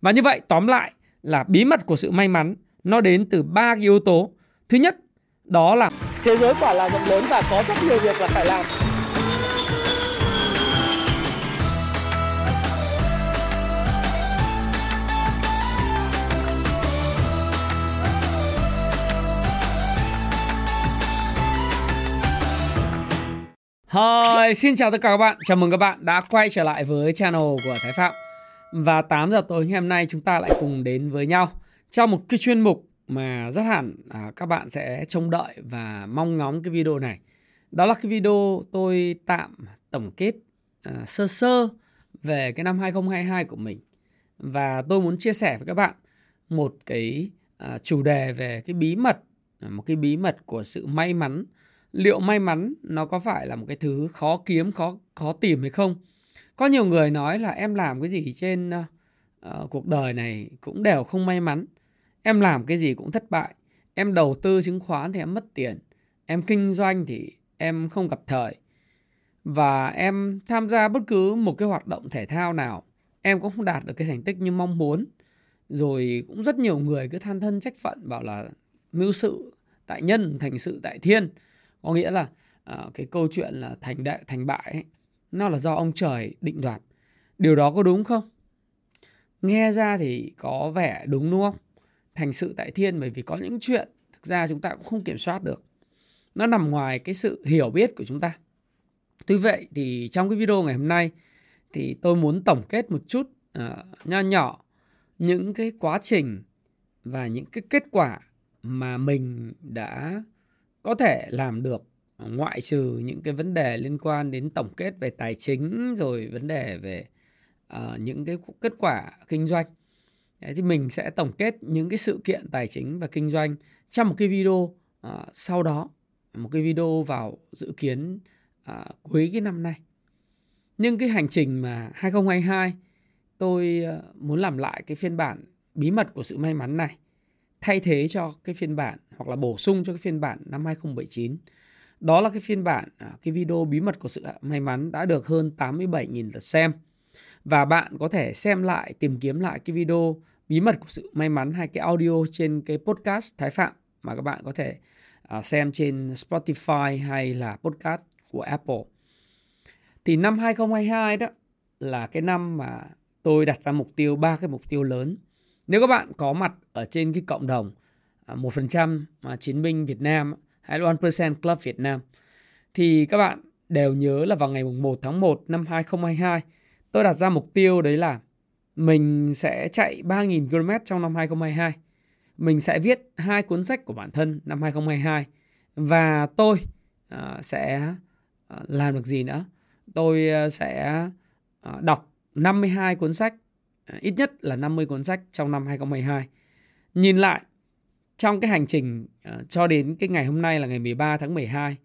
Và như vậy tóm lại là bí mật của sự may mắn nó đến từ ba cái yếu tố. Thứ nhất, đó là thế giới quả là rộng lớn và có rất nhiều việc là phải làm. Hi, xin chào tất cả các bạn. Chào mừng các bạn đã quay trở lại với channel của Thái Phạm. Và 8 giờ tối ngày hôm nay chúng ta lại cùng đến với nhau trong một cái chuyên mục mà rất hẳn à, các bạn sẽ trông đợi và mong ngóng cái video này. Đó là cái video tôi tạm tổng kết à, sơ sơ về cái năm 2022 của mình. Và tôi muốn chia sẻ với các bạn một cái à, chủ đề về cái bí mật, à, một cái bí mật của sự may mắn liệu may mắn nó có phải là một cái thứ khó kiếm khó khó tìm hay không có nhiều người nói là em làm cái gì trên uh, cuộc đời này cũng đều không may mắn. Em làm cái gì cũng thất bại. Em đầu tư chứng khoán thì em mất tiền. Em kinh doanh thì em không gặp thời. Và em tham gia bất cứ một cái hoạt động thể thao nào em cũng không đạt được cái thành tích như mong muốn. Rồi cũng rất nhiều người cứ than thân trách phận bảo là mưu sự tại nhân thành sự tại thiên. Có nghĩa là uh, cái câu chuyện là thành đại thành bại ấy, nó là do ông trời định đoạt. Điều đó có đúng không? Nghe ra thì có vẻ đúng đúng không? Thành sự tại thiên bởi vì có những chuyện thực ra chúng ta cũng không kiểm soát được. Nó nằm ngoài cái sự hiểu biết của chúng ta. Tuy vậy thì trong cái video ngày hôm nay thì tôi muốn tổng kết một chút uh, nho nhỏ những cái quá trình và những cái kết quả mà mình đã có thể làm được ngoại trừ những cái vấn đề liên quan đến tổng kết về tài chính rồi vấn đề về uh, những cái kết quả kinh doanh Đấy, thì mình sẽ tổng kết những cái sự kiện tài chính và kinh doanh trong một cái video uh, sau đó một cái video vào dự kiến uh, cuối cái năm nay nhưng cái hành trình mà 2022 tôi uh, muốn làm lại cái phiên bản bí mật của sự may mắn này thay thế cho cái phiên bản hoặc là bổ sung cho cái phiên bản năm 2019. Đó là cái phiên bản à, cái video bí mật của sự may mắn đã được hơn 87.000 lượt xem. Và bạn có thể xem lại, tìm kiếm lại cái video bí mật của sự may mắn hay cái audio trên cái podcast Thái Phạm mà các bạn có thể à, xem trên Spotify hay là podcast của Apple. Thì năm 2022 đó là cái năm mà tôi đặt ra mục tiêu ba cái mục tiêu lớn nếu các bạn có mặt ở trên cái cộng đồng à, 1% mà chiến binh Việt Nam hay 1% Club Việt Nam thì các bạn đều nhớ là vào ngày 1 tháng 1 năm 2022 tôi đặt ra mục tiêu đấy là mình sẽ chạy 3.000 km trong năm 2022. Mình sẽ viết hai cuốn sách của bản thân năm 2022 và tôi uh, sẽ uh, làm được gì nữa? Tôi uh, sẽ uh, đọc 52 cuốn sách uh, ít nhất là 50 cuốn sách trong năm 2022. Nhìn lại trong cái hành trình uh, cho đến cái ngày hôm nay là ngày 13 tháng 12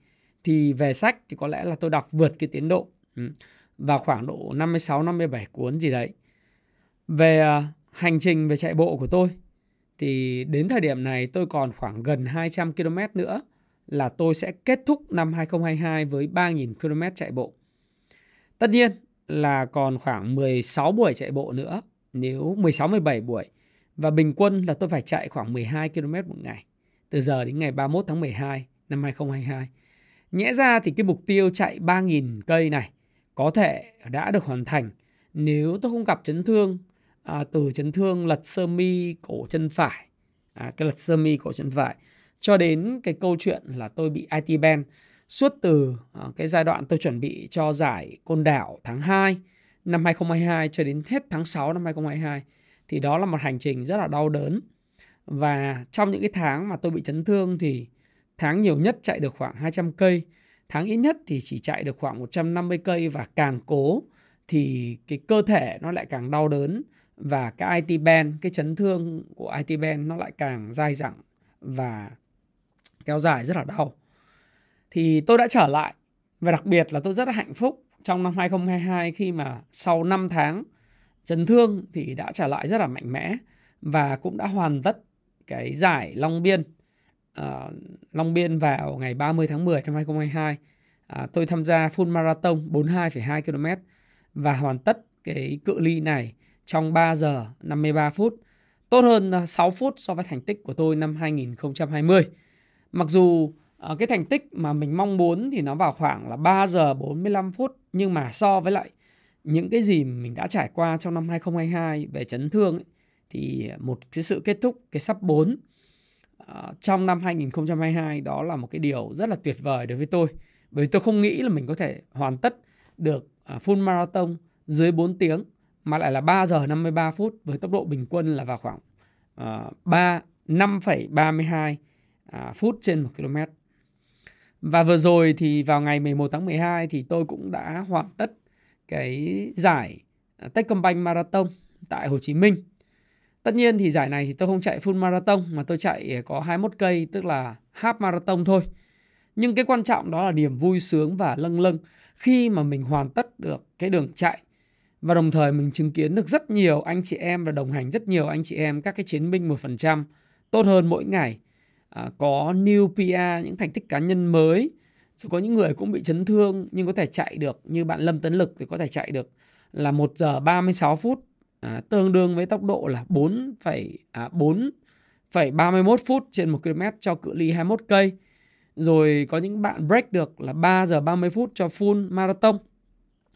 thì về sách thì có lẽ là tôi đọc vượt cái tiến độ ừ, vào khoảng độ 56 57 cuốn gì đấy. Về uh, hành trình về chạy bộ của tôi thì đến thời điểm này tôi còn khoảng gần 200 km nữa là tôi sẽ kết thúc năm 2022 với 3.000 km chạy bộ. Tất nhiên là còn khoảng 16 buổi chạy bộ nữa nếu 16 17 buổi và bình quân là tôi phải chạy khoảng 12 km một ngày từ giờ đến ngày 31 tháng 12 năm 2022. Nhẽ ra thì cái mục tiêu chạy 3.000 cây này có thể đã được hoàn thành nếu tôi không gặp chấn thương à, từ chấn thương lật sơ mi cổ chân phải à, cái lật sơ mi cổ chân phải cho đến cái câu chuyện là tôi bị IT band suốt từ à, cái giai đoạn tôi chuẩn bị cho giải Côn Đảo tháng 2 năm 2022 cho đến hết tháng 6 năm 2022 thì đó là một hành trình rất là đau đớn và trong những cái tháng mà tôi bị chấn thương thì tháng nhiều nhất chạy được khoảng 200 cây tháng ít nhất thì chỉ chạy được khoảng 150 cây và càng cố thì cái cơ thể nó lại càng đau đớn và cái IT band, cái chấn thương của IT band nó lại càng dai dẳng và kéo dài rất là đau. Thì tôi đã trở lại và đặc biệt là tôi rất là hạnh phúc trong năm 2022 khi mà sau 5 tháng Trần thương thì đã trả lại rất là mạnh mẽ và cũng đã hoàn tất cái giải Long Biên uh, Long Biên vào ngày 30 tháng 10 năm 2022 uh, à, tôi tham gia full marathon 42,2 km và hoàn tất cái cự ly này trong 3 giờ 53 phút, tốt hơn ờ, 6 phút so với thành tích của tôi năm 2020. Mặc dù uh, cái thành tích mà mình mong muốn thì nó vào khoảng là 3 giờ 45 phút nhưng mà so với lại những cái gì mình đã trải qua trong năm 2022 về chấn thương ấy, thì một cái sự kết thúc cái sắp 4 uh, ờ, trong năm 2022 đó là một cái điều rất là tuyệt vời đối với tôi. Bởi vì tôi không nghĩ là mình có thể hoàn tất được uh, full marathon dưới 4 tiếng mà lại là 3 giờ 53 phút với tốc độ bình quân là vào khoảng uh, 3 5,32 uh, phút trên 1 km. Và vừa rồi thì vào ngày 11 tháng 12 thì tôi cũng đã hoàn tất cái giải à, Techcombank Marathon tại Hồ Chí Minh. Tất nhiên thì giải này thì tôi không chạy full marathon mà tôi chạy à, có 21 cây tức là half marathon thôi. Nhưng cái quan trọng đó là niềm vui sướng và lâng lâng khi mà mình hoàn tất được cái đường chạy và đồng thời mình chứng kiến được rất nhiều anh chị em và đồng hành rất nhiều anh chị em các cái chiến binh 1% tốt hơn mỗi ngày. À, có new PR, những thành tích cá nhân mới. Rồi có những người cũng bị chấn thương nhưng có thể chạy được như bạn Lâm Tấn Lực thì có thể chạy được là 1 giờ 36 phút à, tương đương với tốc độ là 4, à, 4 31 phút trên 1 km cho cự ly 21 cây. Rồi có những bạn break được là 3 giờ 30 phút cho full marathon.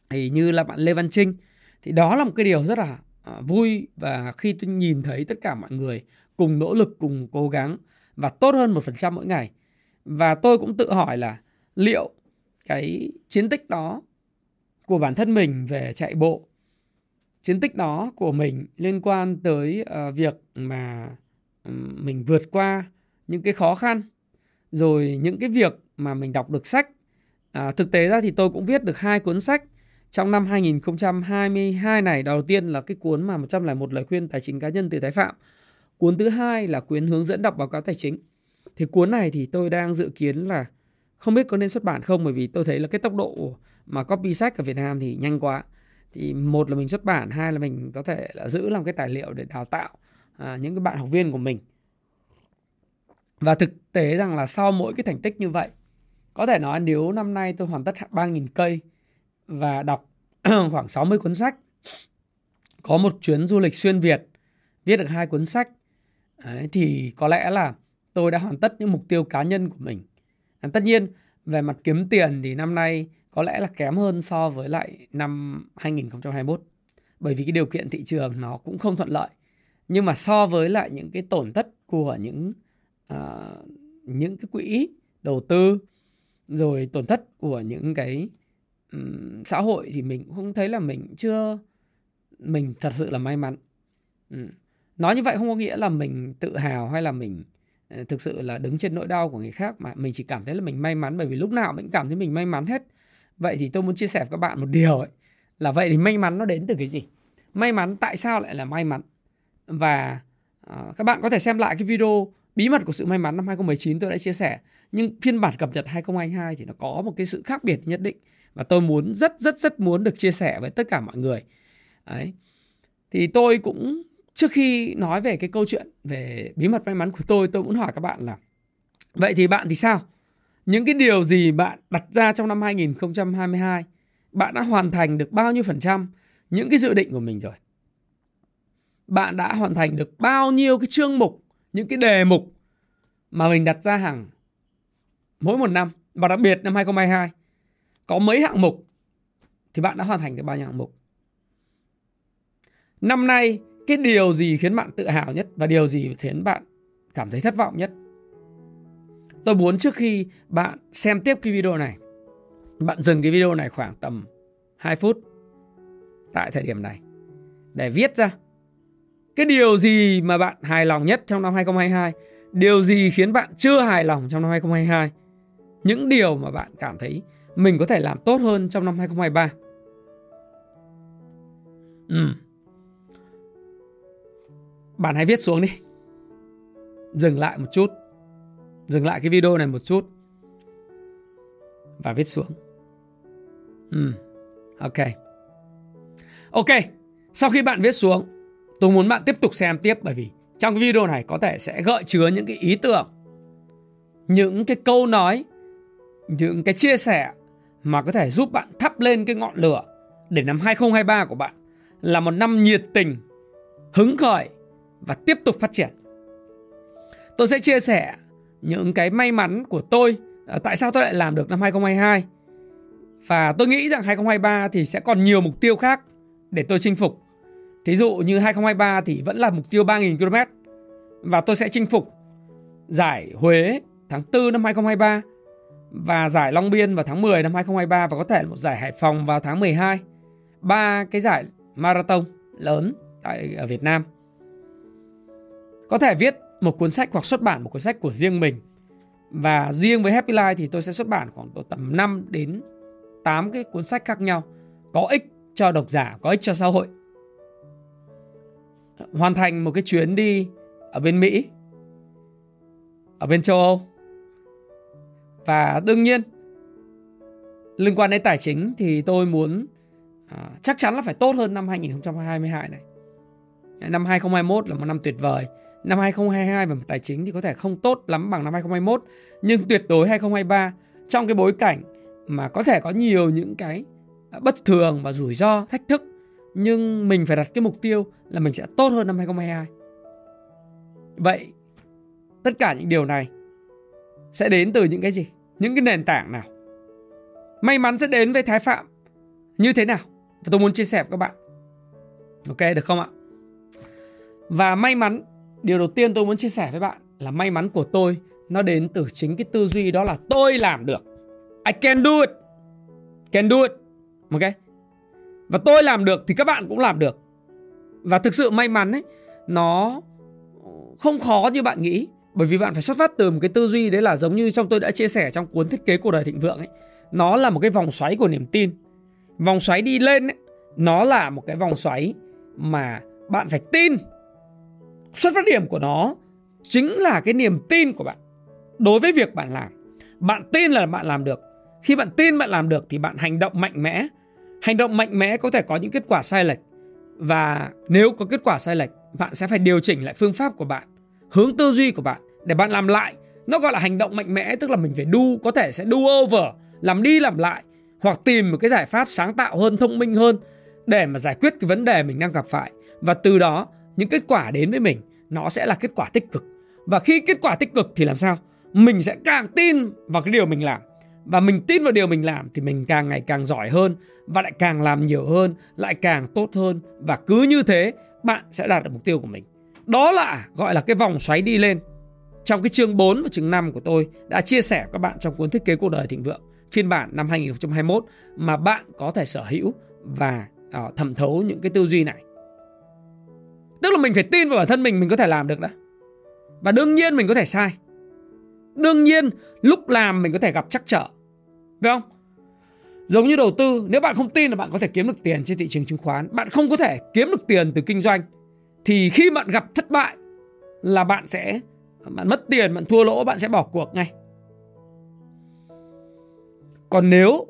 Thì như là bạn Lê Văn Trinh thì đó là một cái điều rất là à, vui và khi tôi nhìn thấy tất cả mọi người cùng nỗ lực cùng cố gắng và tốt hơn 1% mỗi ngày và tôi cũng tự hỏi là liệu cái chiến tích đó của bản thân mình về chạy bộ chiến tích đó của mình liên quan tới uh, việc mà ừ, mình vượt qua những cái khó khăn rồi những cái việc mà mình đọc được sách à, thực tế ra thì tôi cũng viết được hai cuốn sách trong năm 2022 này đầu tiên là cái cuốn mà 101 lời khuyên tài chính cá nhân từ Thái Phạm. Cuốn thứ hai là cuốn hướng dẫn đọc báo cáo tài chính. Thì cuốn này thì tôi đang dự kiến là không biết có nên xuất bản không bởi vì tôi thấy là cái tốc độ mà copy sách ở Việt Nam thì nhanh quá. Thì một là mình xuất bản, hai là mình có thể là giữ làm cái tài liệu để đào tạo à, những cái bạn học viên của mình. Và thực tế rằng là sau mỗi cái thành tích như vậy, có thể nói nếu năm nay tôi hoàn tất 3.000 cây và đọc khoảng 60 cuốn sách. Có một chuyến du lịch xuyên Việt, viết được hai cuốn sách. Đấy, thì có lẽ là tôi đã hoàn tất những mục tiêu cá nhân của mình. Tất nhiên, về mặt kiếm tiền thì năm nay có lẽ là kém hơn so với lại năm 2021. Bởi vì cái điều kiện thị trường nó cũng không thuận lợi. Nhưng mà so với lại những cái tổn thất của những uh, những cái quỹ đầu tư rồi tổn thất của những cái um, xã hội thì mình cũng không thấy là mình chưa mình thật sự là may mắn Ừ. nói như vậy không có nghĩa là mình tự hào hay là mình uh, Ờ, thực sự là đứng trên nỗi đau của người khác mà mình chỉ cảm thấy là mình may mắn bởi vì lúc nào mình cảm thấy mình may mắn hết. Vậy thì tôi muốn chia sẻ với các bạn một điều ấy là vậy thì may mắn nó đến từ cái gì? May mắn tại sao lại là may mắn? Và uh, các bạn có thể xem lại cái video bí mật của sự may mắn năm 2019 tôi đã chia sẻ. Nhưng phiên bản cập nhật 2022 thì nó có một cái sự khác biệt nhất định và tôi muốn rất rất rất muốn được chia sẻ với tất cả mọi người. Đấy. Thì tôi cũng trước khi nói về cái câu chuyện về bí mật may mắn của tôi tôi muốn hỏi các bạn là, vậy thì bạn thì sao? Những cái điều gì bạn đặt ra trong năm 2022 bạn đã hoàn thành được bao nhiêu phần trăm những cái dự định của mình rồi? Bạn đã hoàn thành được bao nhiêu cái chương mục, những cái đề mục mà mình đặt ra hàng mỗi một năm? Và đặc biệt năm 2022 có mấy hạng mục thì bạn đã hoàn thành được bao nhiêu hạng mục? Năm nay cái điều gì khiến bạn tự hào nhất và điều gì khiến bạn cảm thấy thất vọng nhất tôi muốn trước khi bạn xem tiếp cái video này, bạn dừng cái video này khoảng tầm 2 phút tại thời điểm này để viết ra cái điều gì mà bạn hài lòng nhất trong năm 2022 điều gì khiến bạn chưa hài lòng trong năm 2022 những điều mà bạn cảm thấy mình có thể làm tốt hơn trong năm 2023. Ừ. Bạn hãy viết xuống đi. Dừng lại một chút. Dừng lại cái video này một chút. Và viết xuống. Ừ. Ok. Ok. Sau khi bạn viết xuống, tôi muốn bạn tiếp tục xem tiếp bởi vì trong cái video này có thể sẽ gợi chứa những cái ý tưởng, những cái câu nói, những cái chia sẻ mà có thể giúp bạn thắp lên cái ngọn lửa để năm 2023 của bạn là một năm nhiệt tình, hứng khởi và tiếp tục phát triển. Tôi sẽ chia sẻ những cái may mắn của tôi à, tại sao tôi lại làm được năm 2022 và tôi nghĩ rằng 2023 thì sẽ còn nhiều mục tiêu khác để tôi chinh phục. Thí dụ như 2023 thì vẫn là mục tiêu 3.000 km và tôi sẽ chinh phục giải Huế tháng 4 năm 2023 và giải Long Biên vào tháng 10 năm 2023 và có thể là một giải Hải Phòng vào tháng 12. Ba cái giải marathon lớn tại, ở Việt Nam. Có thể viết một cuốn sách hoặc xuất bản một cuốn sách của riêng mình. Và riêng với Happy Life thì tôi sẽ xuất bản khoảng độ tầm 5 đến 8 cái cuốn sách khác nhau có ích cho độc giả, có ích cho xã hội. Hoàn thành một cái chuyến đi ở bên Mỹ, ở bên châu Âu. Và đương nhiên liên quan đến tài chính thì tôi muốn à, chắc chắn là phải tốt hơn năm 2022 này. Năm 2021 là một năm tuyệt vời. Năm 2022 về mặt tài chính thì có thể không tốt lắm bằng năm 2021, nhưng tuyệt đối 2023 trong cái bối cảnh mà có thể có nhiều những cái bất thường và rủi ro, thách thức nhưng mình phải đặt cái mục tiêu là mình sẽ tốt hơn năm 2022. Vậy tất cả những điều này sẽ đến từ những cái gì? Những cái nền tảng nào? May mắn sẽ đến với Thái Phạm như thế nào? Và tôi muốn chia sẻ với các bạn. Ok được không ạ? Và may mắn, điều đầu tiên tôi muốn chia sẻ với bạn là may mắn của tôi nó đến từ chính cái tư duy đó là tôi làm được. I can do it. Can do it. Ok? Và tôi làm được thì các bạn cũng làm được. Và thực sự may mắn ấy, nó không khó như bạn nghĩ. Bởi vì bạn phải xuất phát từ một cái tư duy đấy là giống như trong tôi đã chia sẻ trong cuốn thiết kế cuộc đời thịnh vượng ấy. Nó là một cái vòng xoáy của niềm tin. Vòng xoáy đi lên ấy, nó là một cái vòng xoáy mà bạn phải tin. Xuất phát điểm của nó chính là cái niềm tin của bạn đối với việc bạn làm. Bạn tin là bạn làm được. Khi bạn tin bạn làm được thì bạn hành động mạnh mẽ. Hành động mạnh mẽ có thể có những kết quả sai lệch. Và nếu có kết quả sai lệch, bạn sẽ phải điều chỉnh lại phương pháp của bạn, hướng tư duy của bạn để bạn làm lại. Nó gọi là hành động mạnh mẽ, tức là mình phải do, có thể sẽ do over, làm đi làm lại hoặc tìm một cái giải pháp sáng tạo hơn, thông minh hơn để mà giải quyết cái vấn đề mình đang gặp phải. Và từ đó, những kết quả đến với mình nó sẽ là kết quả tích cực. Và khi kết quả tích cực thì làm sao? Mình sẽ càng tin vào cái điều mình làm và mình tin vào điều mình làm thì mình càng ngày càng giỏi hơn và lại càng làm nhiều hơn, lại càng tốt hơn và cứ như thế bạn sẽ đạt được mục tiêu của mình. Đó là gọi là cái vòng xoáy đi lên. Trong cái chương 4 và chương 5 của tôi đã chia sẻ với các bạn trong cuốn thiết kế cuộc đời thịnh vượng phiên bản năm 2021 mà bạn có thể sở hữu và uh, thẩm thấu những cái tư duy này. Tức là mình phải tin vào bản thân mình mình có thể làm được đó. Và đương nhiên mình có thể sai. Đương nhiên lúc làm mình có thể gặp trắc trở Phải không? Giống như đầu tư Nếu bạn không tin là bạn có thể kiếm được tiền trên thị trường chứng khoán Bạn không có thể kiếm được tiền từ kinh doanh Thì khi bạn gặp thất bại Là bạn sẽ Bạn mất tiền, bạn thua lỗ, bạn sẽ bỏ cuộc ngay Còn nếu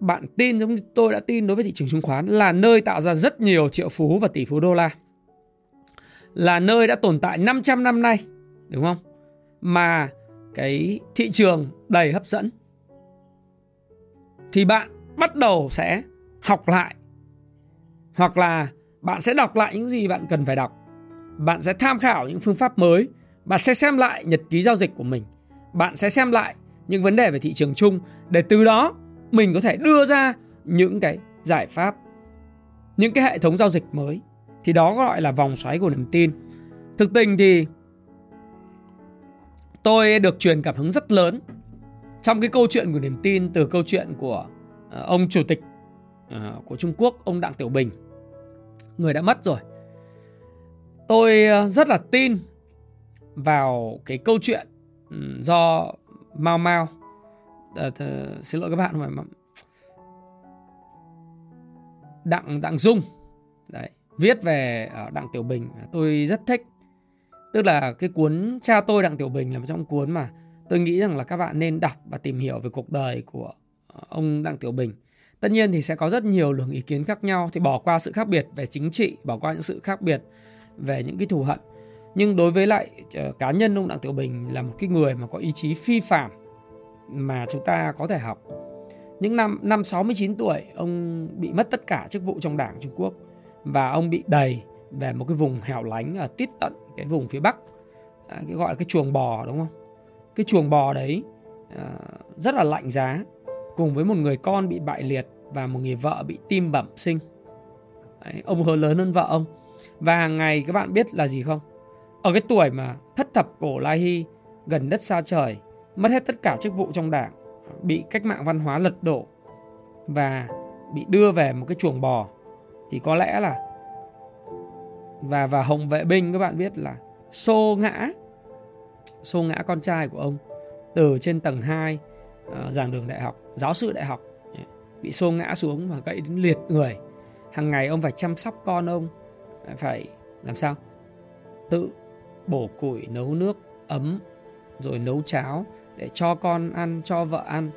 bạn tin giống như tôi đã tin đối với thị trường chứng khoán Là nơi tạo ra rất nhiều triệu phú và tỷ phú đô la là nơi đã tồn tại 500 năm nay, Đúng không? Mà cái thị trường đầy hấp dẫn. Thì bạn bắt đầu sẽ học lại, hoặc là bạn sẽ đọc lại những gì bạn cần phải đọc. Bạn sẽ tham khảo những phương pháp mới. Bạn sẽ xem lại nhật ký giao dịch của mình. Bạn sẽ xem lại những vấn đề về thị trường chung để từ đó mình có thể đưa ra những cái giải pháp, những cái hệ thống giao dịch mới thì đó gọi là vòng xoáy của niềm tin. Thực tình thì tôi được truyền cảm hứng rất lớn trong cái câu chuyện của niềm tin từ câu chuyện của ờ, ông chủ tịch ờ, của Trung Quốc ông Đặng Tiểu Bình. Người đã mất rồi. Tôi ờ, rất là tin vào cái câu chuyện do Mao Mao à, th- xin lỗi các bạn mà Đặng Đặng Dung. Đấy viết về Đặng Tiểu Bình tôi rất thích Tức là cái cuốn Cha tôi Đặng Tiểu Bình là một trong cuốn mà tôi nghĩ rằng là các bạn nên đọc và tìm hiểu về cuộc đời của ờ, ông Đặng Tiểu Bình. Tất nhiên thì sẽ có rất nhiều luồng ý kiến khác nhau thì bỏ qua sự khác biệt về chính trị, bỏ qua những sự khác biệt về những cái thù hận. Nhưng đối với lại ờ, cá nhân ông Đặng Tiểu Bình là một cái người mà có ý chí phi phạm mà chúng ta có thể học. Những năm năm 69 tuổi ông bị mất tất cả chức vụ trong Đảng Trung Quốc và ông bị đầy về một cái vùng hẻo lánh ở tít tận cái vùng phía bắc. À, cái gọi là cái chuồng bò đúng không? Cái chuồng bò đấy à, rất là lạnh giá cùng với một người con bị bại liệt và một người vợ bị tim bẩm sinh. Đấy, ông hơi lớn hơn vợ ông. Và hàng ngày các bạn biết là gì không? Ở cái tuổi mà thất thập cổ lai hy gần đất xa trời mất hết tất cả chức vụ trong đảng bị cách mạng văn hóa lật đổ và bị đưa về một cái chuồng bò thì có lẽ là và và hồng vệ binh các bạn biết là xô ngã xô ngã con trai của ông từ trên tầng 2 uh, ờ, giảng đường đại học giáo sư đại học bị xô ngã xuống và gãy đến liệt người. Hàng ngày ông phải chăm sóc con ông phải làm sao? Tự bổ củi nấu nước ấm rồi nấu cháo để cho con ăn cho vợ ăn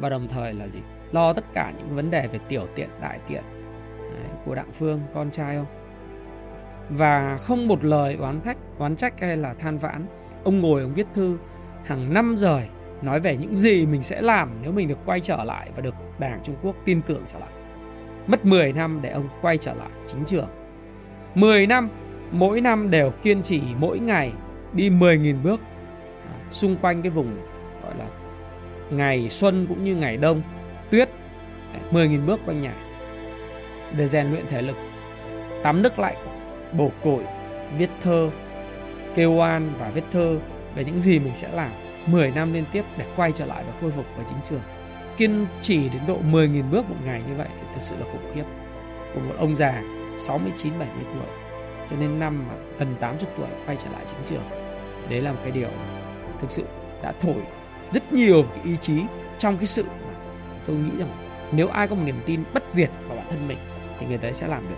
và đồng thời là gì? Lo tất cả những vấn đề về tiểu tiện đại tiện của đặng phương con trai ông và không một lời oán trách oán trách hay là than vãn ông ngồi ông viết thư hàng năm rời nói về những gì mình sẽ làm nếu mình được quay trở lại và được đảng Trung Quốc tin tưởng trở lại. Mất 10 năm để ông quay trở lại chính trường. 10 năm, mỗi năm đều kiên trì mỗi ngày đi 10.000 bước à, xung quanh cái vùng gọi là ngày xuân cũng như ngày đông, tuyết à, 10.000 bước quanh nhà để rèn luyện thể lực, tắm nước lạnh, bổ cội, viết thơ, kêu oan và viết thơ về những gì mình sẽ làm 10 năm liên tiếp để quay trở lại và khôi phục vào chính trường. Kiên trì đến độ 10.000 bước một ngày như vậy thì thực sự là khủng khiếp. Của một ông già 69 70 tuổi cho nên năm mà gần 80 tuổi quay trở lại chính trường. Đấy là một cái điều thực sự đã thổi rất nhiều cái ý chí trong cái sự mà tôi nghĩ rằng nếu ai có một niềm tin bất diệt vào bản thân mình thì người ta sẽ làm được.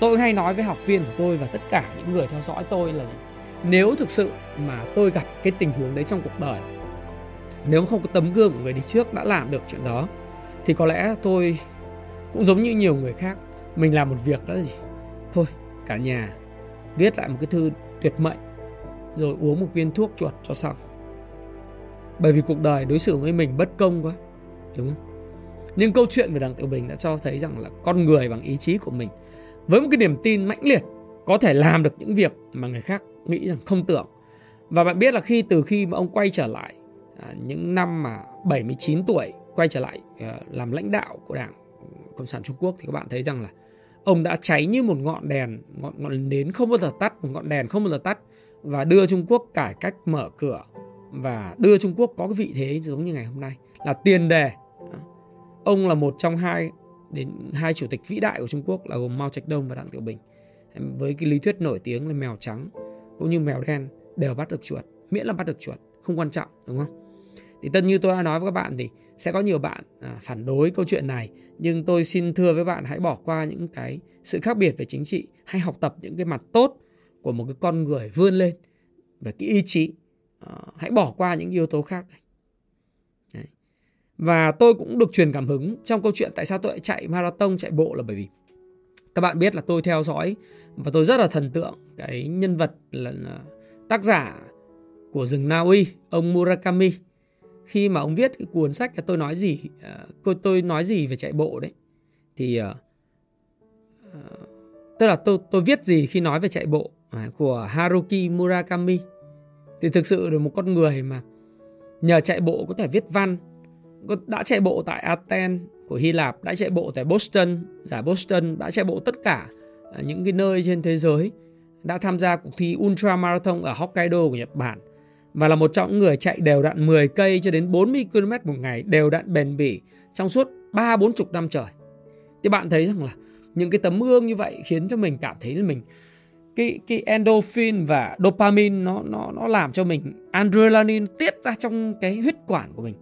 Tôi hay nói với học viên của tôi và tất cả những người theo dõi tôi là gì? nếu thực sự mà tôi gặp cái tình huống đấy trong cuộc đời, nếu không có tấm gương của người đi trước đã làm được chuyện đó, thì có lẽ tôi cũng giống như nhiều người khác, mình làm một việc đó gì thôi, cả nhà, viết lại một cái thư tuyệt mệnh, rồi uống một viên thuốc chuột cho xong bởi vì cuộc đời đối xử với mình bất công quá, đúng không nhưng câu chuyện về đặng tiểu bình đã cho thấy rằng là con người bằng ý chí của mình với một cái niềm tin mãnh liệt có thể làm được những việc mà người khác nghĩ rằng không tưởng. Và bạn biết là khi từ khi mà ông quay trở lại à, những năm mà 79 tuổi quay trở lại à, làm lãnh đạo của đảng cộng sản Trung Quốc thì các bạn thấy rằng là ông đã cháy như một ngọn đèn ngọn ngọn nến không bao giờ tắt một ngọn đèn không bao giờ tắt và đưa Trung Quốc cải cách mở cửa và đưa Trung Quốc có cái vị thế giống như ngày hôm nay là tiền đề ông là một trong hai đến hai chủ tịch vĩ đại của Trung Quốc là gồm Mao Trạch Đông và Đặng Tiểu Bình với cái lý thuyết nổi tiếng là mèo trắng cũng như mèo đen đều bắt được chuột miễn là bắt được chuột không quan trọng đúng không thì tân như tôi đã nói với các bạn thì sẽ có nhiều bạn à, phản đối câu chuyện này nhưng tôi xin thưa với bạn hãy bỏ qua những cái sự khác biệt về chính trị hay học tập những cái mặt tốt của một cái con người vươn lên về cái ý chí à, hãy bỏ qua những yếu tố khác Đấy và tôi cũng được truyền cảm hứng trong câu chuyện tại sao tôi lại chạy marathon chạy bộ là bởi vì các bạn biết là tôi theo dõi và tôi rất là thần tượng cái nhân vật là tác giả của rừng Na Uy, ông Murakami. Khi mà ông viết cái cuốn sách tôi nói gì, à, tôi tôi nói gì về chạy bộ đấy, thì à, à, tức là tôi tôi viết gì khi nói về chạy bộ của Haruki Murakami thì thực sự là một con người mà nhờ chạy bộ có thể viết văn đã chạy bộ tại Athens của Hy Lạp, đã chạy bộ tại Boston giải Boston đã chạy bộ tất cả à, những cái nơi trên thế giới, đã tham gia cuộc thi ultra marathon ở Hokkaido của Nhật Bản và là một trong những người chạy đều đặn 10 cây cho đến 40 km một ngày, đều đặn bền bỉ trong suốt 3 40 năm trời. Thì bạn thấy rằng là những cái tấm gương như vậy khiến cho mình cảm thấy là mình, cái cái endorphin và dopamine nó nó nó làm cho mình adrenaline tiết ra trong cái huyết quản của mình.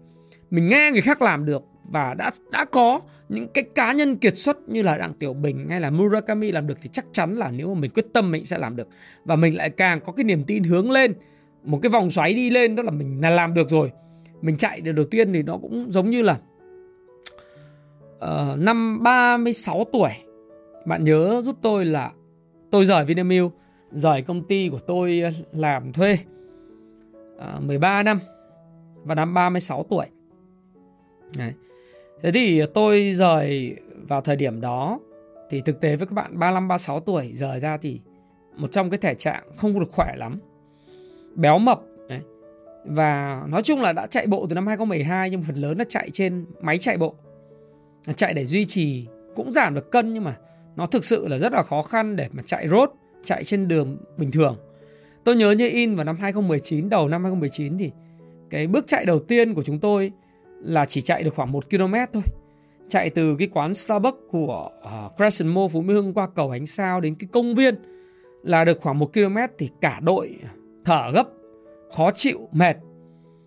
Mình nghe người khác làm được và đã đã có những cái cá nhân kiệt xuất như là Đặng Tiểu Bình hay là Murakami làm được thì chắc chắn là nếu mà mình quyết tâm mình sẽ làm được. Và mình lại càng có cái niềm tin hướng lên một cái vòng xoáy đi lên đó là mình là làm được rồi. Mình chạy được đầu tiên thì nó cũng giống như là uh, năm 36 tuổi. Bạn nhớ giúp tôi là tôi rời Vinamilk rời công ty của tôi làm thuê ờ, uh, 13 năm. Và năm 36 tuổi. Đấy. Thế thì tôi rời vào thời điểm đó thì thực tế với các bạn 35 36 tuổi rời ra thì một trong cái thể trạng không được khỏe lắm. Béo mập đấy. Và nói chung là đã chạy bộ từ năm 2012 nhưng phần lớn là chạy trên máy chạy bộ. Chạy để duy trì cũng giảm được cân nhưng mà nó thực sự là rất là khó khăn để mà chạy road, chạy trên đường bình thường. Tôi nhớ như in vào năm 2019, đầu năm 2019 thì cái bước chạy đầu tiên của chúng tôi là chỉ chạy được khoảng 1 km thôi. Chạy từ cái quán Starbucks của uh, Crescent Mall Phú Mỹ Hưng qua cầu Ánh Sao đến cái công viên là được khoảng 1 km thì cả đội thở gấp, khó chịu, mệt.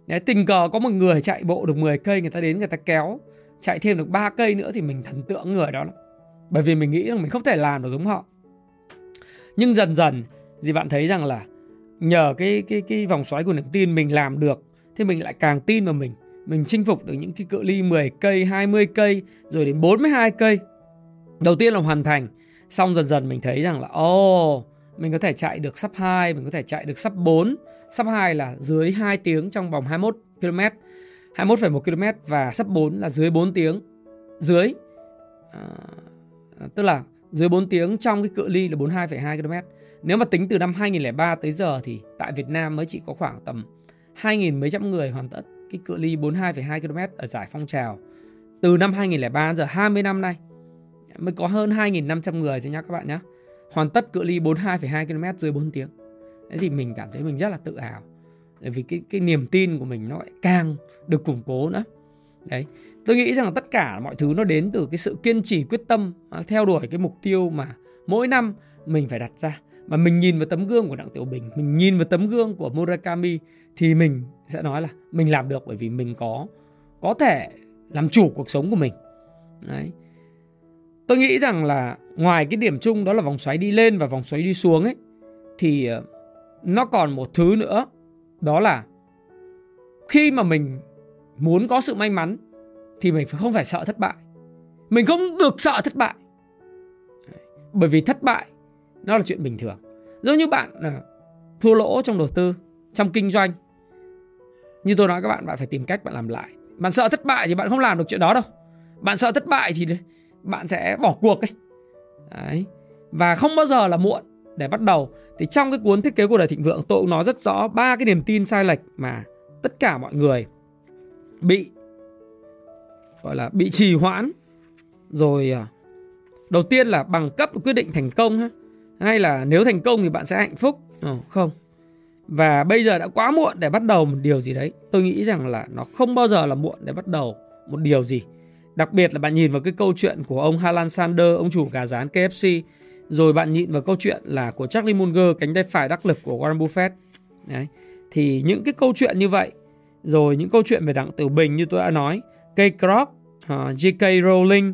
Đấy, tình cờ có một người chạy bộ được 10 cây người ta đến người ta kéo chạy thêm được 3 cây nữa thì mình thần tượng người đó lắm. Bởi vì mình nghĩ rằng mình không thể làm được giống họ. Nhưng dần dần thì bạn thấy rằng là nhờ cái cái cái vòng xoáy của niềm tin mình làm được thì mình lại càng tin vào mình. Mình chinh phục được những cái cự ly 10 cây, 20 cây rồi đến 42 cây. Đầu tiên là hoàn thành, xong dần dần mình thấy rằng là ồ, oh, mình có thể chạy được sắp 2, mình có thể chạy được sắp 4. Sắp 2 là dưới 2 tiếng trong vòng 21 km. 21,1 km và sắp 4 là dưới 4 tiếng. Dưới à, tức là dưới 4 tiếng trong cái cự ly là 42,2 km. Nếu mà tính từ năm 2003 tới giờ thì tại Việt Nam mới chỉ có khoảng tầm 2.000 mấy trăm người hoàn tất cái cự ly 42,2 km ở giải phong trào. Từ năm 2003 giờ 20 năm nay mới có hơn 2.500 người thôi nhá các bạn nhé. Hoàn tất cự ly 42,2 km dưới 4 tiếng. Thế thì mình cảm thấy mình rất là tự hào. Bởi vì cái cái niềm tin của mình nó lại càng được củng cố nữa. Đấy. Tôi nghĩ rằng tất cả mọi thứ nó đến từ cái sự kiên trì quyết tâm à, theo đuổi cái mục tiêu mà mỗi năm mình phải đặt ra mà mình nhìn vào tấm gương của Đặng Tiểu Bình, mình nhìn vào tấm gương của Murakami thì mình sẽ nói là mình làm được bởi vì mình có có thể làm chủ cuộc sống của mình. Đấy. Tôi nghĩ rằng là ngoài cái điểm chung đó là vòng xoáy đi lên và vòng xoáy đi xuống ấy thì ờ, nó còn một thứ nữa đó là khi mà mình muốn có sự may mắn thì mình không phải sợ thất bại. Mình không được sợ thất bại. Bởi vì thất bại nó là chuyện bình thường. Giống như bạn là thua lỗ trong đầu tư, trong kinh doanh. Như tôi nói các bạn bạn phải tìm cách bạn làm lại. Bạn sợ thất bại thì bạn không làm được chuyện đó đâu. Bạn sợ thất bại thì bạn sẽ bỏ cuộc ấy. Đấy. Và không bao giờ là muộn để bắt đầu. Thì trong cái cuốn thiết kế cuộc đời thịnh vượng, tôi cũng nói rất rõ ba cái niềm tin sai lệch mà tất cả mọi người bị, gọi là, bị trì hoãn. Rồi à, đầu tiên là bằng cấp quyết định thành công ha hay là nếu thành công thì bạn sẽ hạnh phúc. Ừ, không. Và bây giờ đã quá muộn để bắt đầu một điều gì đấy. Tôi nghĩ rằng là nó không bao giờ là muộn để bắt đầu một điều gì. Đặc biệt là bạn nhìn vào cái câu chuyện của ông Harlan Sanders ông chủ gà rán KFC rồi bạn nhìn vào câu chuyện là của Charlie Munger cánh tay phải đắc lực của Warren Buffett. Đấy. Thì những cái câu chuyện như vậy rồi những câu chuyện về đặng tiểu bình như tôi đã nói Kay Kroc, uh, ờ, J.K. Rowling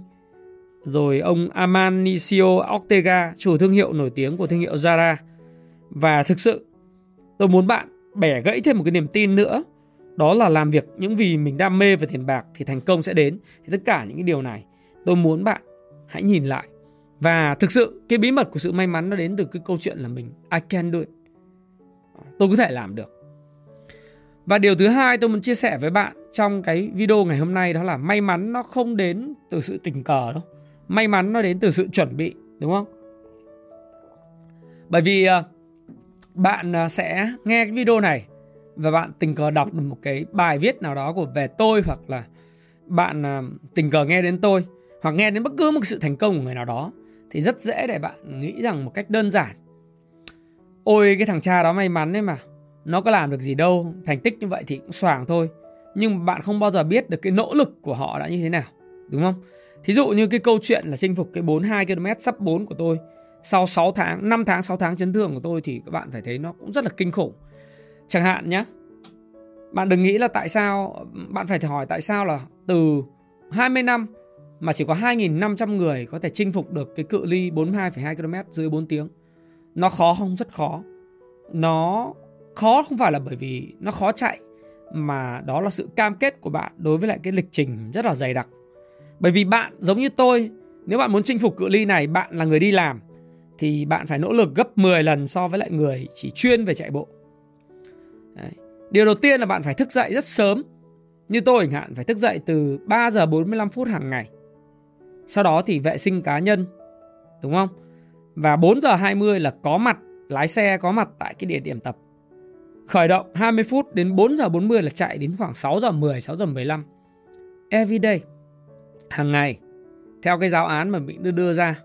rồi ông Amancio Ortega, chủ thương hiệu nổi tiếng của thương hiệu Zara. Và thực sự tôi muốn bạn bẻ gãy thêm một cái niềm tin nữa, đó là làm việc những vì mình đam mê về tiền bạc thì thành công sẽ đến. Thì tất cả những cái điều này tôi muốn bạn hãy nhìn lại. Và thực sự cái bí mật của sự may mắn nó đến từ cái câu chuyện là mình I can do it. Tôi có thể làm được. Và điều thứ hai tôi muốn chia sẻ với bạn trong cái video ngày hôm nay đó là may mắn nó không đến từ sự tình cờ đâu may mắn nó đến từ sự chuẩn bị, đúng không? Bởi vì à, bạn à, sẽ nghe cái video này và bạn tình cờ đọc được một cái bài viết nào đó của về tôi hoặc là bạn à, tình cờ nghe đến tôi hoặc nghe đến bất cứ một sự thành công của người nào đó thì rất dễ để bạn nghĩ rằng một cách đơn giản. Ôi, cái thằng cha đó may mắn đấy mà. Nó có làm được gì đâu, thành tích như vậy thì cũng xoàng thôi. Nhưng bạn không bao giờ biết được cái nỗ lực của họ đã như thế nào, đúng không? Thí dụ như cái câu chuyện là chinh phục cái 42 km sắp 4 của tôi sau 6 tháng, 5 tháng 6 tháng chấn thương của tôi thì các bạn phải thấy nó cũng rất là kinh khủng. Chẳng hạn nhé. Bạn đừng nghĩ là tại sao bạn phải hỏi tại sao là từ 20 năm mà chỉ có 2.500 người có thể chinh phục được cái cự ly 42,2 km dưới 4 tiếng. Nó khó không? Rất khó. Nó khó không phải là bởi vì nó khó chạy mà đó là sự cam kết của bạn đối với lại cái lịch trình rất là dày đặc bởi vì bạn giống như tôi, nếu bạn muốn chinh phục cự ly này, bạn là người đi làm thì bạn phải nỗ lực gấp 10 lần so với lại người chỉ chuyên về chạy bộ. Đấy. Điều đầu tiên là bạn phải thức dậy rất sớm. Như tôi chẳng hạn phải thức dậy từ 3 giờ 45 phút hàng ngày. Sau đó thì vệ sinh cá nhân, đúng không? Và 4 giờ 20 là có mặt lái xe có mặt tại cái địa điểm tập. Khởi động 20 phút đến 4 giờ 40 là chạy đến khoảng 6 giờ 10, 6 giờ 15. Every day. Hàng ngày. Theo cái giáo án mà mình đưa đưa ra.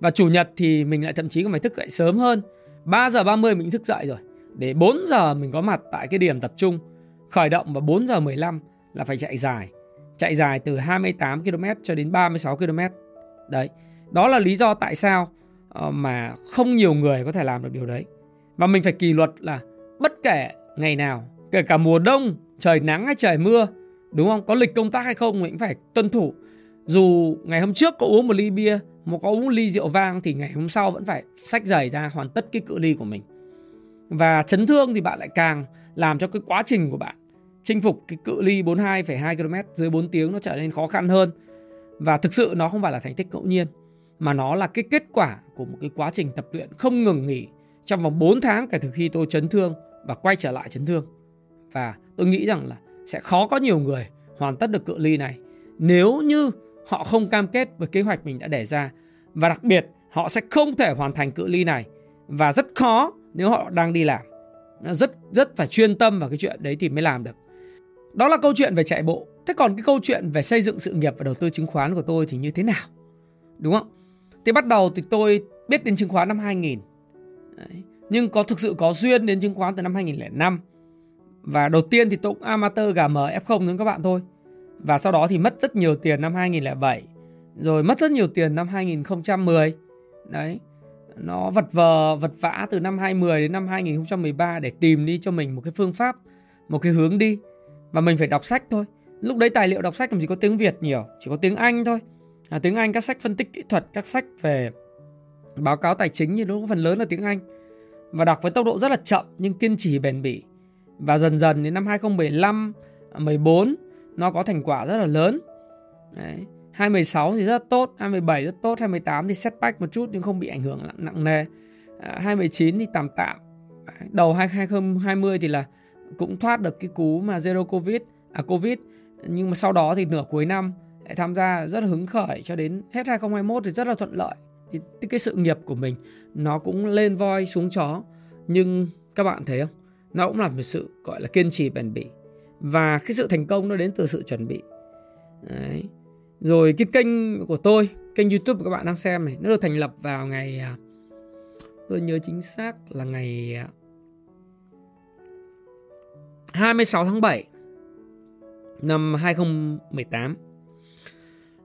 Và chủ nhật thì mình lại thậm chí còn phải thức dậy sớm hơn. 3 giờ 30 mình thức dậy rồi. Để 4 giờ mình có mặt tại cái điểm tập trung. Khởi động vào 4 giờ 15 là phải chạy dài. Chạy dài từ 28 km cho đến 36 km. Đấy. Đó là lý do tại sao ờ, mà không nhiều người có thể làm được điều đấy. Và mình phải kỷ luật là bất kể ngày nào, kể cả mùa đông, trời nắng hay trời mưa, đúng không? Có lịch công tác hay không mình cũng phải tuân thủ. Dù ngày hôm trước có uống một ly bia, mà có uống một ly rượu vang thì ngày hôm sau vẫn phải sách giày ra hoàn tất cái cự ly của mình. Và chấn thương thì bạn lại càng làm cho cái quá trình của bạn chinh phục cái cự ly 42,2 km dưới 4 tiếng nó trở nên khó khăn hơn. Và thực sự nó không phải là thành tích ngẫu nhiên mà nó là cái kết quả của một cái quá trình tập luyện không ngừng nghỉ trong vòng 4 tháng kể từ khi tôi chấn thương và quay trở lại chấn thương. Và tôi nghĩ rằng là sẽ khó có nhiều người hoàn tất được cự ly này nếu như họ không cam kết với kế hoạch mình đã đề ra và đặc biệt, họ sẽ không thể hoàn thành cự ly này và rất khó nếu họ đang đi làm. Rất rất phải chuyên tâm vào cái chuyện đấy thì mới làm được. Đó là câu chuyện về chạy bộ. Thế còn cái câu chuyện về xây dựng sự nghiệp và đầu tư chứng khoán của tôi thì như thế nào? Đúng không? Thì bắt đầu thì tôi biết đến chứng khoán năm 2000. Đấy. Nhưng có thực sự có duyên đến chứng khoán từ năm 2005. Và đầu tiên thì tôi cũng amateur gà mờ F0 giống các bạn thôi. Và sau đó thì mất rất nhiều tiền năm 2007. Rồi mất rất nhiều tiền năm 2010. Đấy. Nó vật vờ vật vã từ năm 2010 đến năm 2013 để tìm đi cho mình một cái phương pháp, một cái hướng đi. Và mình phải đọc sách thôi. Lúc đấy tài liệu đọc sách làm gì có tiếng Việt nhiều, chỉ có tiếng Anh thôi. À, tiếng Anh các sách phân tích kỹ thuật, các sách về báo cáo tài chính thì nó phần lớn là tiếng Anh. Và đọc với tốc độ rất là chậm nhưng kiên trì bền bỉ. Và dần dần đến năm 2015, 14 nó có thành quả rất là lớn. Đấy. 2016 thì rất tốt, 2017 rất tốt, 2018 thì setback một chút nhưng không bị ảnh hưởng nặng, nặng nề. À, 2019 thì tạm tạm. Đầu 2020 thì là cũng thoát được cái cú mà zero covid, à covid nhưng mà sau đó thì nửa cuối năm lại tham gia rất là hứng khởi cho đến hết 2021 thì rất là thuận lợi. Thì cái sự nghiệp của mình nó cũng lên voi xuống chó nhưng các bạn thấy không? Nó cũng là một sự gọi là kiên trì bền bỉ và cái sự thành công nó đến từ sự chuẩn bị. Đấy. Rồi cái kênh của tôi, kênh YouTube của các bạn đang xem này, nó được thành lập vào ngày à, tôi nhớ chính xác là ngày à, 26 tháng 7 năm 2018.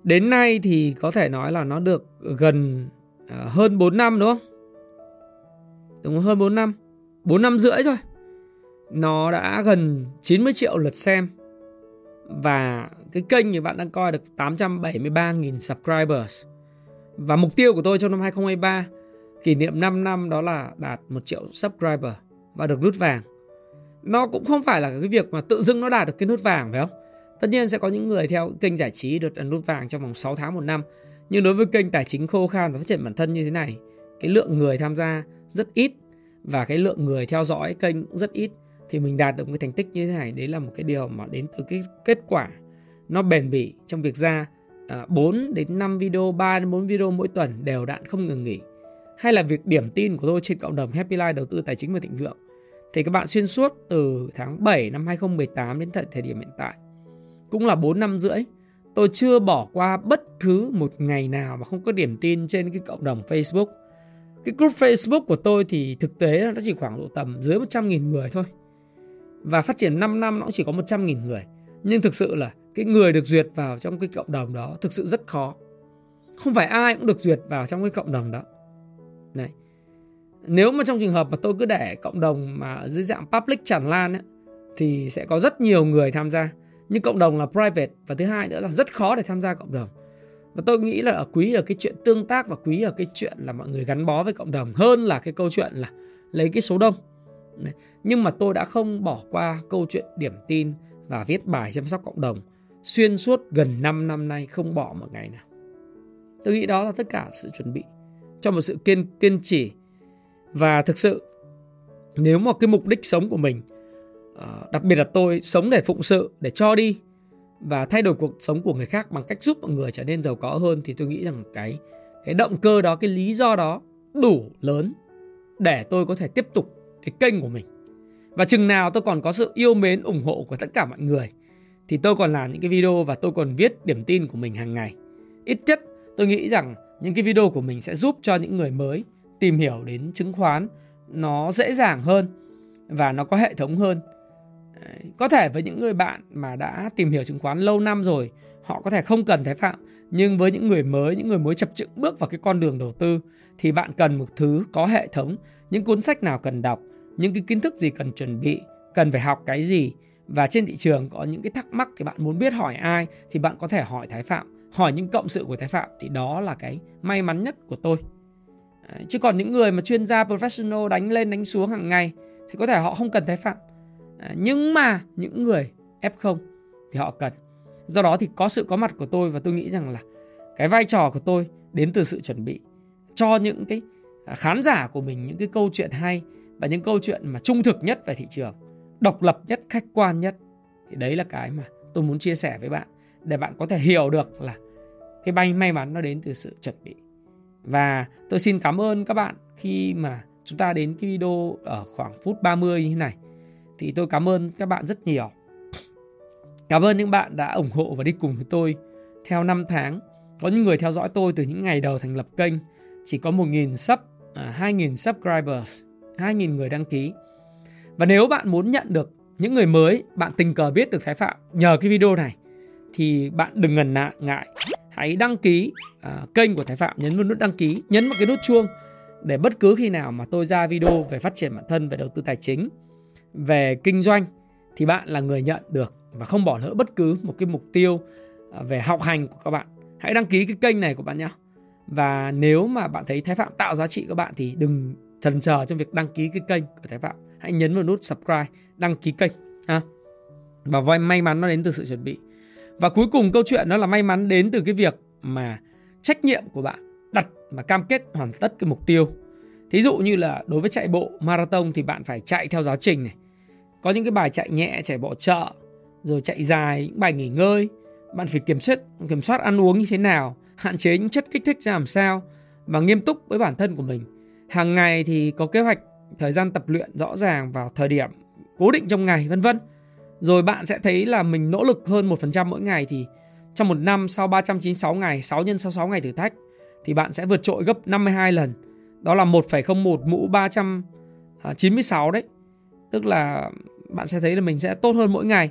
Đến nay thì có thể nói là nó được gần à, hơn 4 năm đúng không? Đúng hơn 4 năm. 4 năm rưỡi rồi. Nó đã gần 90 triệu lượt xem. Và cái kênh thì bạn đang coi được 873.000 subscribers. Và mục tiêu của tôi trong năm 2023 kỷ niệm 5 năm đó là đạt 1 triệu subscriber và được nút vàng nó cũng không phải là cái việc mà tự dưng nó đạt được cái nút vàng phải không? Tất nhiên sẽ có những người theo kênh giải trí được nút vàng trong vòng 6 tháng một năm. Nhưng đối với kênh tài chính khô khan và phát triển bản thân như thế này, cái lượng người tham gia rất ít và cái lượng người theo dõi kênh cũng rất ít thì mình đạt được một cái thành tích như thế này đấy là một cái điều mà đến từ cái kết quả nó bền bỉ trong việc ra à, 4 đến 5 video, 3 đến 4 video mỗi tuần đều đặn không ngừng nghỉ. Hay là việc điểm tin của tôi trên cộng đồng Happy Life đầu tư tài chính và thịnh vượng thì các bạn xuyên suốt từ tháng 7 năm 2018 đến tận thời điểm hiện tại cũng là 4 năm rưỡi. Tôi chưa bỏ qua bất cứ một ngày nào mà không có điểm tin trên cái cộng đồng Facebook. Cái group Facebook của tôi thì thực tế nó chỉ khoảng độ tầm dưới 100.000 người thôi. Và phát triển 5 năm nó chỉ có 100.000 người. Nhưng thực sự là cái người được duyệt vào trong cái cộng đồng đó thực sự rất khó. Không phải ai cũng được duyệt vào trong cái cộng đồng đó. Này, nếu mà trong trường hợp mà tôi cứ để cộng đồng mà dưới dạng public tràn lan ấy, thì sẽ có rất nhiều người tham gia nhưng cộng đồng là private và thứ hai nữa là rất khó để tham gia cộng đồng và tôi nghĩ là ở quý ở cái chuyện tương tác và quý ở cái chuyện là mọi người gắn bó với cộng đồng hơn là cái câu chuyện là lấy cái số đông nhưng mà tôi đã không bỏ qua câu chuyện điểm tin và viết bài chăm sóc cộng đồng. Xuyên suốt gần 5 năm nay không bỏ một ngày nào. Tôi nghĩ đó là tất cả sự chuẩn bị cho một sự kiên kiên trì. Và thực sự, nếu mà cái mục đích sống của mình ờ, đặc biệt là tôi sống để phụng sự, để cho đi, và thay đổi cuộc sống của người khác bằng cách giúp mọi người trở nên giàu có hơn, thì tôi nghĩ rằng cái cái động cơ đó, cái lý do đó đủ lớn để tôi có thể tiếp tục cái kênh của mình. Và chừng nào tôi còn có sự yêu mến, ủng hộ của tất cả mọi người, thì tôi còn làm những cái video và tôi còn viết điểm tin của mình hàng ngày. Ít nhất, tôi nghĩ rằng những cái video của mình sẽ giúp cho những người mới tìm hiểu đến chứng khoán nó dễ dàng hơn và nó có hệ thống hơn. Có thể với những người bạn mà đã tìm hiểu chứng khoán lâu năm rồi, họ có thể không cần thái phạm, nhưng với những người mới, những người mới chập chững bước vào cái con đường đầu tư, thì bạn cần một thứ có hệ thống, những cuốn sách nào cần đọc những cái kiến thức gì cần chuẩn bị, cần phải học cái gì. Và trên thị trường có những cái thắc mắc thì bạn muốn biết hỏi ai thì bạn có thể hỏi thái phạm. Hỏi những cộng sự của thái phạm thì đó là cái may mắn nhất của tôi. Chứ còn những người mà chuyên gia professional đánh lên đánh xuống hàng ngày thì có thể họ không cần thái phạm. Nhưng mà những người f0 thì họ cần. Do đó thì có sự có mặt của tôi và tôi nghĩ rằng là cái vai trò của tôi đến từ sự chuẩn bị cho những cái khán giả của mình, những cái câu chuyện hay và những câu chuyện mà trung thực nhất về thị trường độc lập nhất khách quan nhất thì đấy là cái mà tôi muốn chia sẻ với bạn để bạn có thể hiểu được là cái bay may mắn nó đến từ sự chuẩn bị. Và tôi xin cảm ơn các bạn khi mà chúng ta đến cái video ở khoảng phút 30 như thế này. Thì tôi cảm ơn các bạn rất nhiều. Cảm ơn những bạn đã ủng hộ và đi cùng với tôi theo 5 tháng. Có những người theo dõi tôi từ những ngày đầu thành lập kênh chỉ có 1.000 sub, à, 2.000 subscribers, 2.000 người đăng ký. Và nếu bạn muốn nhận được những người mới, bạn tình cờ biết được Thái Phạm nhờ cái video này thì bạn đừng ngần ngại, ngại. hãy đăng ký uh, kênh của Thái Phạm, nhấn vào nút đăng ký, nhấn vào cái nút chuông để bất cứ khi nào mà tôi ra video về phát triển bản thân, về đầu tư tài chính, về kinh doanh thì bạn là người nhận được và không bỏ lỡ bất cứ một cái mục tiêu à, về học hành của các bạn. Hãy đăng ký cái kênh này của bạn nhé. Và nếu mà bạn thấy Thái Phạm tạo giá trị các bạn thì đừng chần chờ trong việc đăng ký cái kênh của Thái Phạm. Hãy nhấn vào nút subscribe, đăng ký kênh. Ha. Và vâng, may mắn nó đến từ sự chuẩn bị. Và cuối cùng câu chuyện đó là may mắn đến từ cái việc mà trách nhiệm của bạn đặt và cam kết hoàn tất cái mục tiêu. Thí dụ như là đối với chạy bộ marathon thì bạn phải chạy theo giáo trình này. Có những cái bài chạy nhẹ, chạy bộ chợ, rồi chạy dài, những bài nghỉ ngơi. Bạn phải kiểm soát kiểm soát ăn uống như thế nào hạn chế những chất kích thích ra làm sao và nghiêm túc với bản thân của mình. Hàng ngày thì có kế hoạch thời gian tập luyện rõ ràng vào thời điểm cố định trong ngày vân vân. Rồi bạn sẽ thấy là mình nỗ lực hơn 1% mỗi ngày thì trong một năm sau 396 ngày, 6 nhân 66 ngày thử thách thì bạn sẽ vượt trội gấp 52 lần. Đó là 1,01 mũ 396 đấy. Tức là bạn sẽ thấy là mình sẽ tốt hơn mỗi ngày.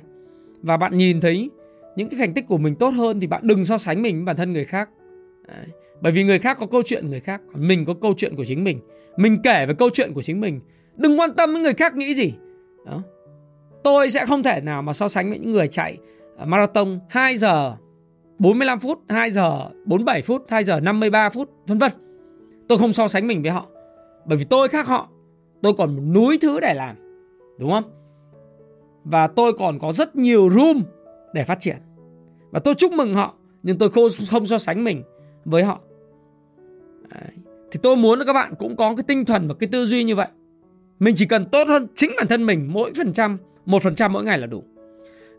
Và bạn nhìn thấy những cái thành tích của mình tốt hơn thì bạn đừng so sánh mình với bản thân người khác Đấy. Bởi vì người khác có câu chuyện người khác Còn mình có câu chuyện của chính mình Mình kể về câu chuyện của chính mình Đừng quan tâm với người khác nghĩ gì Đó. Tôi sẽ không thể nào mà so sánh với những người chạy ờ, marathon 2 giờ 45 phút, 2 giờ 47 phút, 2 giờ 53 phút, vân vân. Tôi không so sánh mình với họ. Bởi vì tôi khác họ. Tôi còn một núi thứ để làm. Đúng không? Và tôi còn có rất nhiều room để phát triển. Và tôi chúc mừng họ nhưng tôi không, không so sánh mình với họ. Đấy. thì tôi muốn là các bạn cũng có cái tinh thần và cái tư duy như vậy. Mình chỉ cần tốt hơn chính bản thân mình mỗi phần trăm, một phần trăm mỗi ngày là đủ.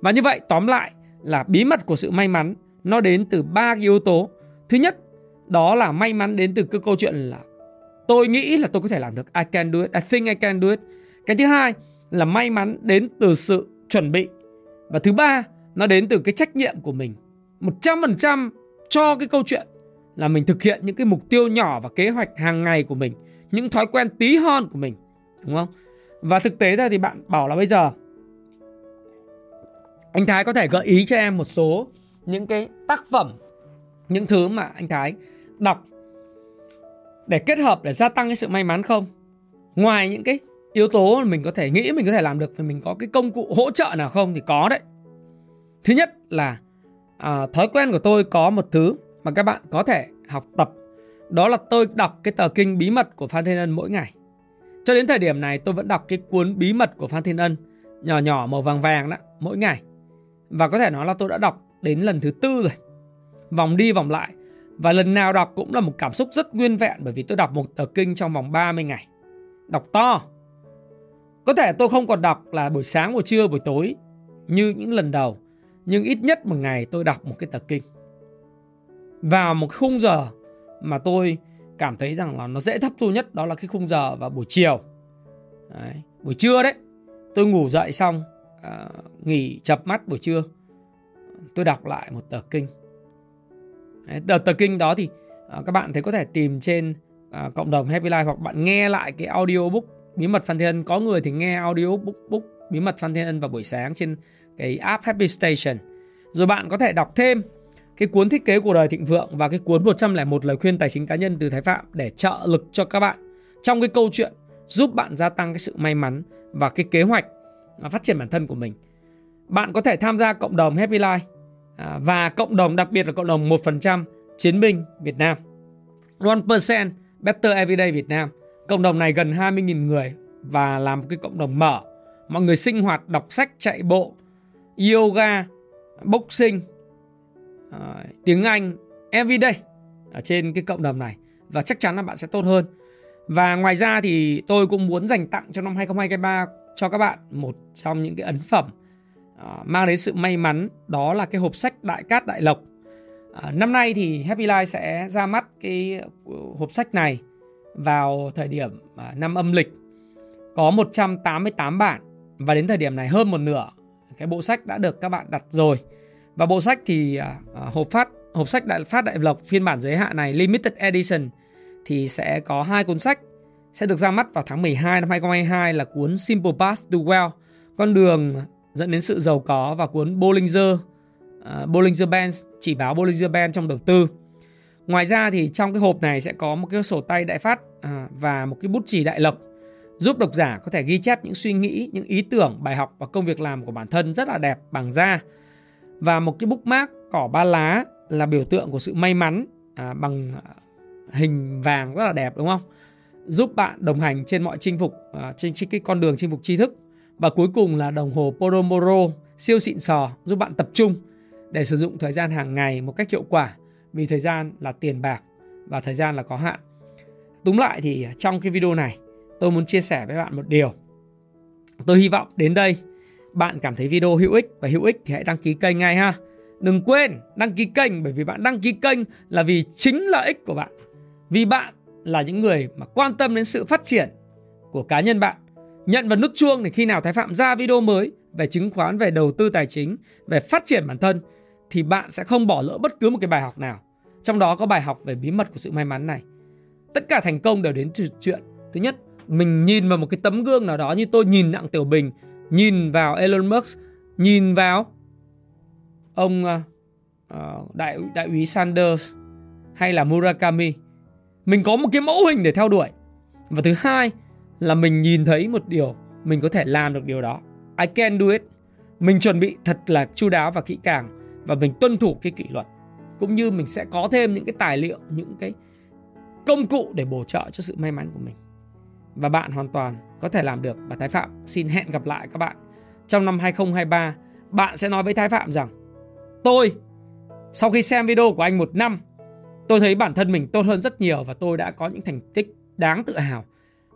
Và như vậy, tóm lại là bí mật của sự may mắn nó đến từ ba cái yếu tố. Thứ nhất, đó là may mắn đến từ cái câu chuyện là tôi nghĩ là tôi có thể làm được. I can do it. I think I can do it. Cái thứ hai là may mắn đến từ sự chuẩn bị. Và thứ ba, nó đến từ cái trách nhiệm của mình. 100% cho cái câu chuyện là mình thực hiện những cái mục tiêu nhỏ và kế hoạch hàng ngày của mình, những thói quen tí hon của mình, đúng không? Và thực tế ra thì bạn bảo là bây giờ anh Thái có thể gợi ý cho em một số những cái tác phẩm, những thứ mà anh Thái đọc để kết hợp để gia tăng cái sự may mắn không? Ngoài những cái yếu tố mà mình có thể nghĩ mình có thể làm được thì mình có cái công cụ hỗ trợ nào không thì có đấy. Thứ nhất là à, thói quen của tôi có một thứ mà các bạn có thể học tập đó là tôi đọc cái tờ kinh bí mật của Phan Thiên Ân mỗi ngày. Cho đến thời điểm này tôi vẫn đọc cái cuốn bí mật của Phan Thiên Ân nhỏ nhỏ màu vàng vàng đó mỗi ngày. Và có thể nói là tôi đã đọc đến lần thứ tư rồi. Vòng đi vòng lại. Và lần nào đọc cũng là một cảm xúc rất nguyên vẹn bởi vì tôi đọc một tờ kinh trong vòng 30 ngày. Đọc to. Có thể tôi không còn đọc là buổi sáng, buổi trưa, buổi tối như những lần đầu. Nhưng ít nhất một ngày tôi đọc một cái tờ kinh vào một khung giờ mà tôi cảm thấy rằng là nó dễ thấp thu nhất đó là cái khung giờ vào buổi chiều. Đấy. buổi trưa đấy tôi ngủ dậy xong uh, nghỉ chập mắt buổi trưa tôi đọc lại một tờ kinh. Đấy, tờ, tờ kinh đó thì uh, các bạn thấy có thể tìm trên uh, cộng đồng Happy Life hoặc bạn nghe lại cái audiobook bí mật Phan Thiên Ân. Có người thì nghe audiobook book bí mật Phan Thiên Ân vào buổi sáng trên cái app Happy Station. Rồi bạn có thể đọc thêm cái cuốn thiết kế cuộc đời thịnh vượng và cái cuốn 101 lời khuyên tài chính cá nhân từ Thái Phạm để trợ lực cho các bạn trong cái câu chuyện giúp bạn gia tăng cái sự may mắn và cái kế hoạch à, phát triển bản thân của mình. Bạn có thể tham gia cộng đồng Happy Life à, và cộng đồng đặc biệt là cộng đồng 1% chiến binh Việt Nam. 1% Better Everyday Việt Nam. Cộng đồng này gần 20.000 người và là một cái cộng đồng mở. Mọi người sinh hoạt, đọc sách, chạy bộ, yoga, boxing, Ờ, tiếng Anh everyday ở trên cái cộng đồng này và chắc chắn là bạn sẽ tốt hơn. Và ngoài ra thì tôi cũng muốn dành tặng trong năm 2023 cho các bạn một trong những cái ấn phẩm ờ, mang đến sự may mắn, đó là cái hộp sách Đại Cát Đại Lộc. Ờ, năm nay thì Happy Life sẽ ra mắt cái hộp sách này vào thời điểm năm âm lịch có 188 bản và đến thời điểm này hơn một nửa cái bộ sách đã được các bạn đặt rồi. Và bộ sách thì uh, hộp phát hộp sách đại phát đại lộc phiên bản giới hạn này limited edition thì sẽ có hai cuốn sách sẽ được ra mắt vào tháng 12 năm 2022 là cuốn Simple Path to Wealth, con đường dẫn đến sự giàu có và cuốn Bollinger uh, Bollinger Bands chỉ báo Bollinger Band trong đầu tư. Ngoài ra thì trong cái hộp này sẽ có một cái sổ tay đại phát uh, và một cái bút chì đại lộc giúp độc giả có thể ghi chép những suy nghĩ, những ý tưởng, bài học và công việc làm của bản thân rất là đẹp bằng da. Và một cái bookmark cỏ ba lá là biểu tượng của sự may mắn à, bằng hình vàng rất là đẹp đúng không? Giúp bạn đồng hành trên mọi chinh phục à, trên, trên cái con đường chinh phục tri thức. Và cuối cùng là đồng hồ Pomodoro siêu xịn sò giúp bạn tập trung để sử dụng thời gian hàng ngày một cách hiệu quả vì thời gian là tiền bạc và thời gian là có hạn. Túm lại thì trong cái video này tôi muốn chia sẻ với bạn một điều. Tôi hy vọng đến đây bạn cảm thấy video hữu ích và hữu ích thì hãy đăng ký kênh ngay ha. Đừng quên đăng ký kênh bởi vì bạn đăng ký kênh là vì chính lợi ích của bạn. Vì bạn là những người mà quan tâm đến sự phát triển của cá nhân bạn. Nhận vào nút chuông để khi nào Thái Phạm ra video mới về chứng khoán, về đầu tư tài chính, về phát triển bản thân thì bạn sẽ không bỏ lỡ bất cứ một cái bài học nào. Trong đó có bài học về bí mật của sự may mắn này. Tất cả thành công đều đến từ chuyện thứ nhất mình nhìn vào một cái tấm gương nào đó như tôi nhìn Đặng Tiểu Bình, nhìn vào Elon Musk, nhìn vào ông uh, đại đại úy Sanders hay là Murakami. Mình có một cái mẫu hình để theo đuổi. Và thứ hai là mình nhìn thấy một điều mình có thể làm được điều đó. I can do it. Mình chuẩn bị thật là chu đáo và kỹ càng và mình tuân thủ cái kỷ luật. Cũng như mình sẽ có thêm những cái tài liệu, những cái công cụ để bổ trợ cho sự may mắn của mình và bạn hoàn toàn có thể làm được và Thái Phạm. Xin hẹn gặp lại các bạn trong năm 2023 bạn sẽ nói với Thái Phạm rằng tôi sau khi xem video của anh một năm tôi thấy bản thân mình tốt hơn rất nhiều và tôi đã có những thành tích đáng tự hào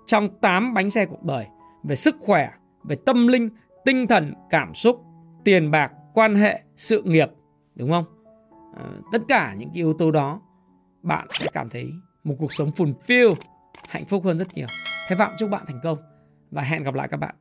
trong 8 bánh xe cuộc đời về sức khỏe, về tâm linh, tinh thần, cảm xúc, tiền bạc, quan hệ, sự nghiệp, đúng không? À, tất cả những cái yếu tố đó bạn sẽ cảm thấy một cuộc sống fulfill, hạnh phúc hơn rất nhiều. Hy vọng chúc bạn thành công và hẹn gặp lại các bạn